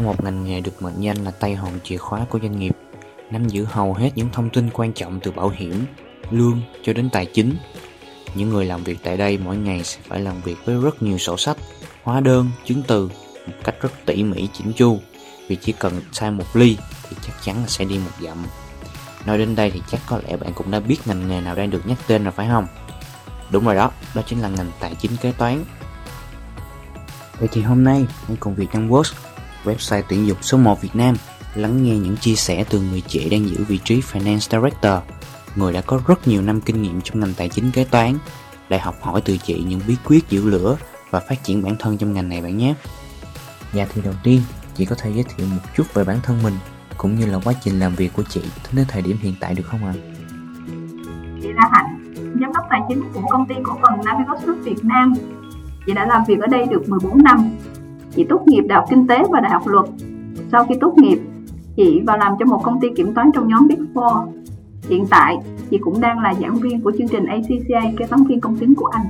có một ngành nghề được mệnh danh là tay hồn chìa khóa của doanh nghiệp, nắm giữ hầu hết những thông tin quan trọng từ bảo hiểm, lương cho đến tài chính. Những người làm việc tại đây mỗi ngày sẽ phải làm việc với rất nhiều sổ sách, hóa đơn, chứng từ một cách rất tỉ mỉ chỉnh chu. Vì chỉ cần sai một ly thì chắc chắn là sẽ đi một dặm. Nói đến đây thì chắc có lẽ bạn cũng đã biết ngành nghề nào đang được nhắc tên rồi phải không? Đúng rồi đó, đó chính là ngành tài chính kế toán. Vậy thì hôm nay, hãy cùng Việt Nam Works, website tuyển dụng số 1 Việt Nam, lắng nghe những chia sẻ từ người trẻ đang giữ vị trí Finance Director, người đã có rất nhiều năm kinh nghiệm trong ngành tài chính kế toán, để học hỏi từ chị những bí quyết giữ lửa và phát triển bản thân trong ngành này bạn nhé. Dạ thì đầu tiên, chị có thể giới thiệu một chút về bản thân mình cũng như là quá trình làm việc của chị đến thời điểm hiện tại được không ạ? À? Chị là Hạnh, giám đốc tài chính của công ty cổ phần Navigos Group Việt Nam. Chị đã làm việc ở đây được 14 năm. Chị tốt nghiệp Đại học Kinh tế và Đại học Luật. Sau khi tốt nghiệp, chị vào làm cho một công ty kiểm toán trong nhóm Big Four. Hiện tại, chị cũng đang là giảng viên của chương trình ACCA kế toán viên công chứng của Anh.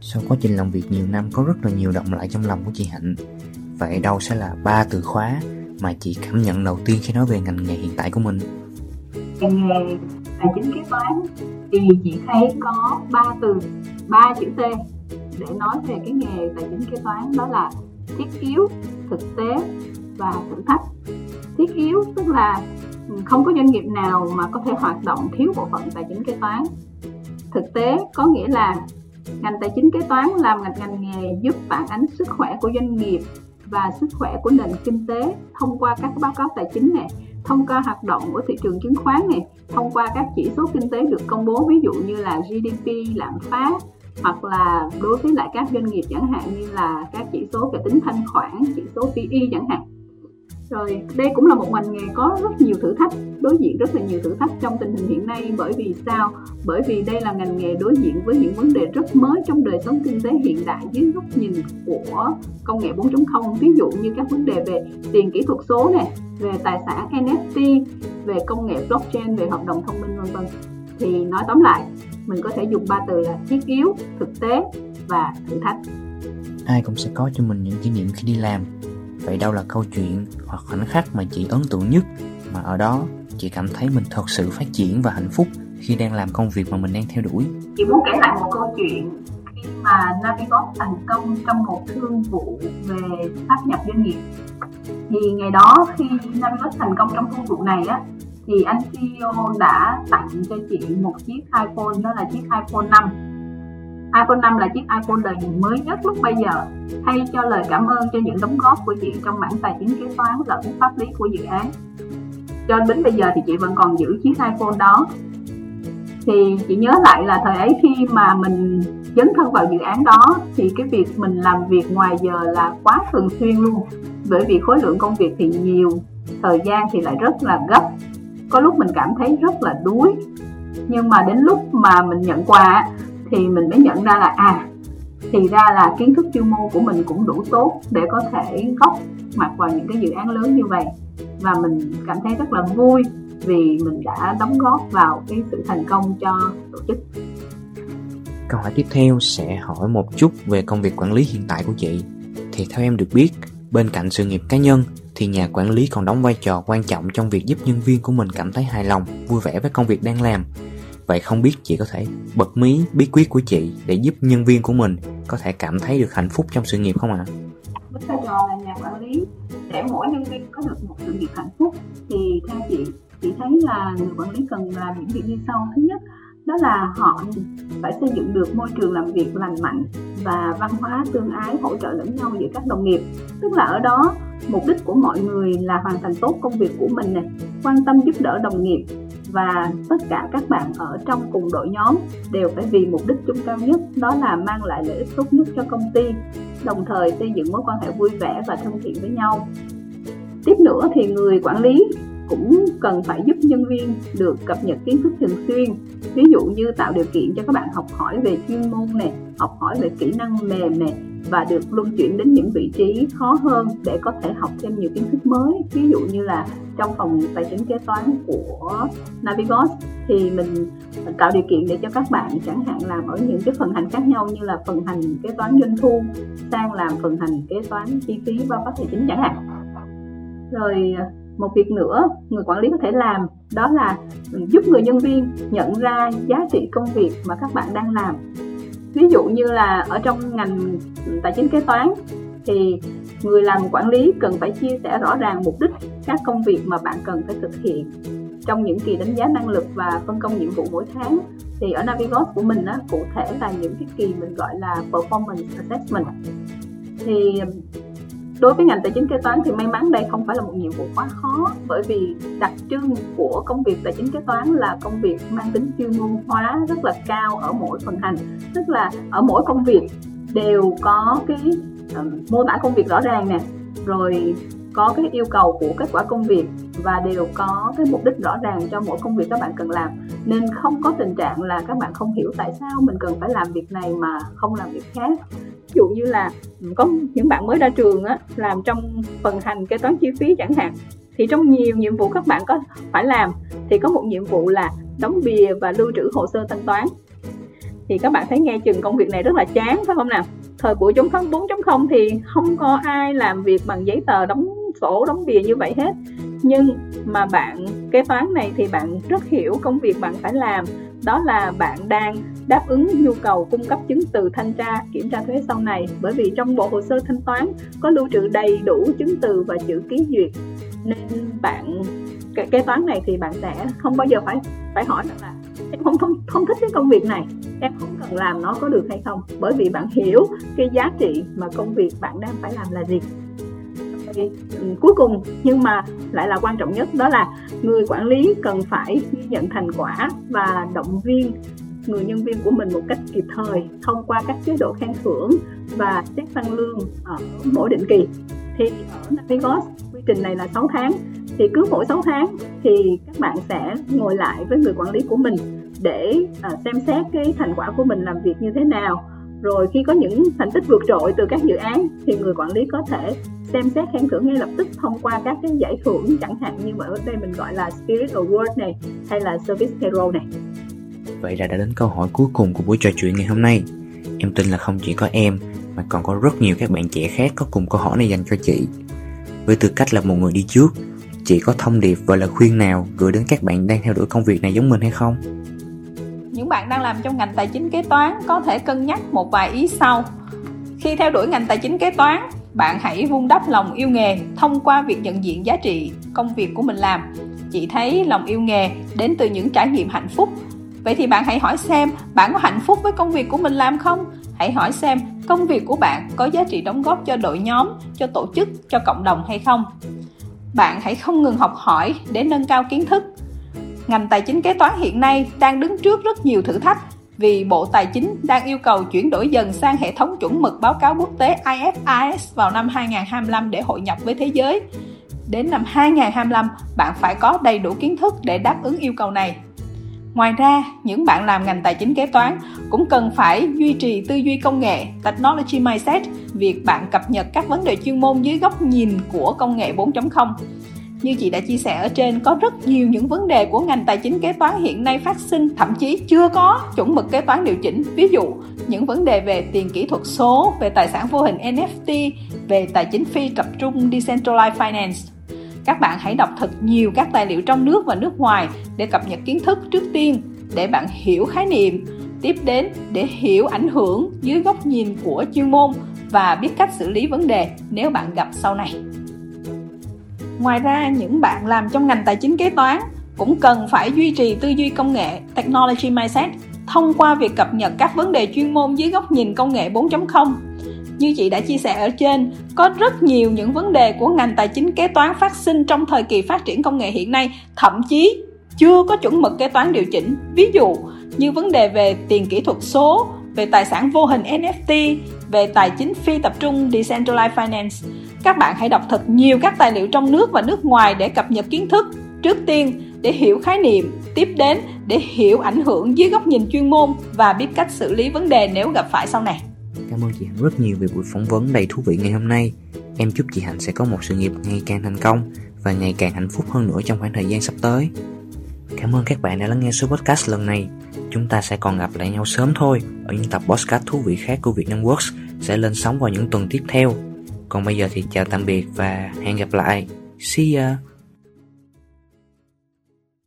Sau quá trình làm việc nhiều năm có rất là nhiều động lại trong lòng của chị Hạnh. Vậy đâu sẽ là ba từ khóa mà chị cảm nhận đầu tiên khi nói về ngành nghề hiện tại của mình? Ngành nghề tài chính kế toán thì chị thấy có ba từ, ba chữ T để nói về cái nghề tài chính kế toán đó là thiết yếu, thực tế và thử thách. Thiết yếu tức là không có doanh nghiệp nào mà có thể hoạt động thiếu bộ phận tài chính kế toán. Thực tế có nghĩa là ngành tài chính kế toán làm ngành ngành nghề giúp phản ánh sức khỏe của doanh nghiệp và sức khỏe của nền kinh tế thông qua các báo cáo tài chính này thông qua hoạt động của thị trường chứng khoán này thông qua các chỉ số kinh tế được công bố ví dụ như là GDP lạm phát hoặc là đối với lại các doanh nghiệp chẳng hạn như là các chỉ số về tính thanh khoản, chỉ số PE chẳng hạn. Rồi đây cũng là một ngành nghề có rất nhiều thử thách, đối diện rất là nhiều thử thách trong tình hình hiện nay. Bởi vì sao? Bởi vì đây là ngành nghề đối diện với những vấn đề rất mới trong đời sống kinh tế hiện đại dưới góc nhìn của công nghệ 4.0 ví dụ như các vấn đề về tiền kỹ thuật số này về tài sản NFT về công nghệ blockchain, về hợp đồng thông minh vân vân thì nói tóm lại mình có thể dùng ba từ là thiết yếu thực tế và thử thách. Ai cũng sẽ có cho mình những kỷ niệm khi đi làm. Vậy đâu là câu chuyện hoặc khoảnh khắc mà chị ấn tượng nhất mà ở đó chị cảm thấy mình thật sự phát triển và hạnh phúc khi đang làm công việc mà mình đang theo đuổi? Chị muốn kể lại một câu chuyện khi mà Navigos thành công trong một thương vụ về sát nhập doanh nghiệp. Thì ngày đó khi Navigos thành công trong thương vụ này á thì anh CEO đã tặng cho chị một chiếc iPhone, đó là chiếc iPhone 5 iPhone 5 là chiếc iPhone đời mới nhất lúc bây giờ. Thay cho lời cảm ơn cho những đóng góp của chị trong mảng tài chính kế toán lẫn pháp lý của dự án. Cho đến bây giờ thì chị vẫn còn giữ chiếc iPhone đó. Thì chị nhớ lại là thời ấy khi mà mình dấn thân vào dự án đó, thì cái việc mình làm việc ngoài giờ là quá thường xuyên luôn. Bởi vì khối lượng công việc thì nhiều, thời gian thì lại rất là gấp có lúc mình cảm thấy rất là đuối. Nhưng mà đến lúc mà mình nhận quà thì mình mới nhận ra là à thì ra là kiến thức chuyên môn của mình cũng đủ tốt để có thể góp mặt vào những cái dự án lớn như vậy. Và mình cảm thấy rất là vui vì mình đã đóng góp vào cái sự thành công cho tổ chức. Câu hỏi tiếp theo sẽ hỏi một chút về công việc quản lý hiện tại của chị. Thì theo em được biết, bên cạnh sự nghiệp cá nhân thì nhà quản lý còn đóng vai trò quan trọng trong việc giúp nhân viên của mình cảm thấy hài lòng, vui vẻ với công việc đang làm Vậy không biết chị có thể bật mí bí quyết của chị để giúp nhân viên của mình có thể cảm thấy được hạnh phúc trong sự nghiệp không ạ? À? Với vai trò là nhà quản lý để mỗi nhân viên có được một sự nghiệp hạnh phúc thì theo chị chị thấy là người quản lý cần làm những việc như sau thứ nhất đó là họ phải xây dựng được môi trường làm việc lành mạnh và văn hóa tương ái hỗ trợ lẫn nhau giữa các đồng nghiệp. Tức là ở đó, mục đích của mọi người là hoàn thành tốt công việc của mình này, quan tâm giúp đỡ đồng nghiệp và tất cả các bạn ở trong cùng đội nhóm đều phải vì mục đích chung cao nhất, đó là mang lại lợi ích tốt nhất cho công ty, đồng thời xây dựng mối quan hệ vui vẻ và thân thiện với nhau. Tiếp nữa thì người quản lý cũng cần phải giúp nhân viên được cập nhật kiến thức thường xuyên. Ví dụ như tạo điều kiện cho các bạn học hỏi về chuyên môn này học hỏi về kỹ năng mềm này và được luân chuyển đến những vị trí khó hơn để có thể học thêm nhiều kiến thức mới. Ví dụ như là trong phòng tài chính kế toán của Navigos thì mình tạo điều kiện để cho các bạn chẳng hạn làm ở những cái phần hành khác nhau như là phần hành kế toán doanh thu sang làm phần hành kế toán chi phí và phát tài chính chẳng hạn. Rồi một việc nữa người quản lý có thể làm đó là giúp người nhân viên nhận ra giá trị công việc mà các bạn đang làm. Ví dụ như là ở trong ngành tài chính kế toán thì người làm quản lý cần phải chia sẻ rõ ràng mục đích các công việc mà bạn cần phải thực hiện. Trong những kỳ đánh giá năng lực và phân công nhiệm vụ mỗi tháng thì ở Navigos của mình á, cụ thể là những cái kỳ mình gọi là performance assessment. Thì đối với ngành tài chính kế toán thì may mắn đây không phải là một nhiệm vụ quá khó bởi vì đặc trưng của công việc tài chính kế toán là công việc mang tính chuyên môn hóa rất là cao ở mỗi phần hành. Tức là ở mỗi công việc đều có cái um, mô tả công việc rõ ràng nè rồi có cái yêu cầu của kết quả công việc và đều có cái mục đích rõ ràng cho mỗi công việc các bạn cần làm. Nên không có tình trạng là các bạn không hiểu tại sao mình cần phải làm việc này mà không làm việc khác ví dụ như là có những bạn mới ra trường á, làm trong phần hành kế toán chi phí chẳng hạn thì trong nhiều nhiệm vụ các bạn có phải làm thì có một nhiệm vụ là đóng bìa và lưu trữ hồ sơ thanh toán. Thì các bạn thấy nghe chừng công việc này rất là chán phải không nào? Thời buổi chống thắng 4.0 thì không có ai làm việc bằng giấy tờ đóng sổ đóng bìa như vậy hết. Nhưng mà bạn kế toán này thì bạn rất hiểu công việc bạn phải làm. Đó là bạn đang đáp ứng nhu cầu cung cấp chứng từ thanh tra, kiểm tra thuế sau này. Bởi vì trong bộ hồ sơ thanh toán có lưu trữ đầy đủ chứng từ và chữ ký duyệt. Nên bạn kế toán này thì bạn sẽ không bao giờ phải phải hỏi rằng là em không không không thích cái công việc này, em không cần làm nó có được hay không? Bởi vì bạn hiểu cái giá trị mà công việc bạn đang phải làm là gì. Ừ, cuối cùng. Nhưng mà lại là quan trọng nhất, đó là người quản lý cần phải ghi nhận thành quả và động viên người nhân viên của mình một cách kịp thời, thông qua các chế độ khen thưởng và xét tăng lương ở mỗi định kỳ. Thì ở Navigos quy trình này là 6 tháng. Thì cứ mỗi 6 tháng thì các bạn sẽ ngồi lại với người quản lý của mình để à, xem xét cái thành quả của mình làm việc như thế nào. Rồi khi có những thành tích vượt trội từ các dự án thì người quản lý có thể xem xét khen thưởng ngay lập tức thông qua các cái giải thưởng chẳng hạn như ở đây mình gọi là Spirit Award này hay là Service Hero này. Vậy là đã đến câu hỏi cuối cùng của buổi trò chuyện ngày hôm nay. Em tin là không chỉ có em mà còn có rất nhiều các bạn trẻ khác có cùng câu hỏi này dành cho chị. Với tư cách là một người đi trước, chị có thông điệp và lời khuyên nào gửi đến các bạn đang theo đuổi công việc này giống mình hay không? Những bạn đang làm trong ngành tài chính kế toán có thể cân nhắc một vài ý sau. Khi theo đuổi ngành tài chính kế toán, bạn hãy vun đắp lòng yêu nghề thông qua việc nhận diện giá trị công việc của mình làm. Chị thấy lòng yêu nghề đến từ những trải nghiệm hạnh phúc. Vậy thì bạn hãy hỏi xem, bạn có hạnh phúc với công việc của mình làm không? Hãy hỏi xem, công việc của bạn có giá trị đóng góp cho đội nhóm, cho tổ chức, cho cộng đồng hay không? Bạn hãy không ngừng học hỏi để nâng cao kiến thức. Ngành tài chính kế toán hiện nay đang đứng trước rất nhiều thử thách vì Bộ Tài chính đang yêu cầu chuyển đổi dần sang hệ thống chuẩn mực báo cáo quốc tế IFRS vào năm 2025 để hội nhập với thế giới. Đến năm 2025, bạn phải có đầy đủ kiến thức để đáp ứng yêu cầu này. Ngoài ra, những bạn làm ngành tài chính kế toán cũng cần phải duy trì tư duy công nghệ, technology mindset, việc bạn cập nhật các vấn đề chuyên môn dưới góc nhìn của công nghệ 4.0 như chị đã chia sẻ ở trên, có rất nhiều những vấn đề của ngành tài chính kế toán hiện nay phát sinh, thậm chí chưa có chuẩn mực kế toán điều chỉnh. Ví dụ, những vấn đề về tiền kỹ thuật số, về tài sản vô hình NFT, về tài chính phi tập trung Decentralized Finance. Các bạn hãy đọc thật nhiều các tài liệu trong nước và nước ngoài để cập nhật kiến thức trước tiên, để bạn hiểu khái niệm, tiếp đến để hiểu ảnh hưởng dưới góc nhìn của chuyên môn và biết cách xử lý vấn đề nếu bạn gặp sau này. Ngoài ra, những bạn làm trong ngành tài chính kế toán cũng cần phải duy trì tư duy công nghệ technology mindset thông qua việc cập nhật các vấn đề chuyên môn dưới góc nhìn công nghệ 4.0. Như chị đã chia sẻ ở trên, có rất nhiều những vấn đề của ngành tài chính kế toán phát sinh trong thời kỳ phát triển công nghệ hiện nay, thậm chí chưa có chuẩn mực kế toán điều chỉnh. Ví dụ như vấn đề về tiền kỹ thuật số, về tài sản vô hình NFT, về tài chính phi tập trung Decentralized Finance. Các bạn hãy đọc thật nhiều các tài liệu trong nước và nước ngoài để cập nhật kiến thức. Trước tiên, để hiểu khái niệm, tiếp đến để hiểu ảnh hưởng dưới góc nhìn chuyên môn và biết cách xử lý vấn đề nếu gặp phải sau này. Cảm ơn chị Hạnh rất nhiều về buổi phỏng vấn đầy thú vị ngày hôm nay. Em chúc chị Hạnh sẽ có một sự nghiệp ngày càng thành công và ngày càng hạnh phúc hơn nữa trong khoảng thời gian sắp tới. Cảm ơn các bạn đã lắng nghe số podcast lần này. Chúng ta sẽ còn gặp lại nhau sớm thôi ở những tập podcast thú vị khác của Việt Nam Works sẽ lên sóng vào những tuần tiếp theo. Còn bây giờ thì chào tạm biệt và hẹn gặp lại. See ya!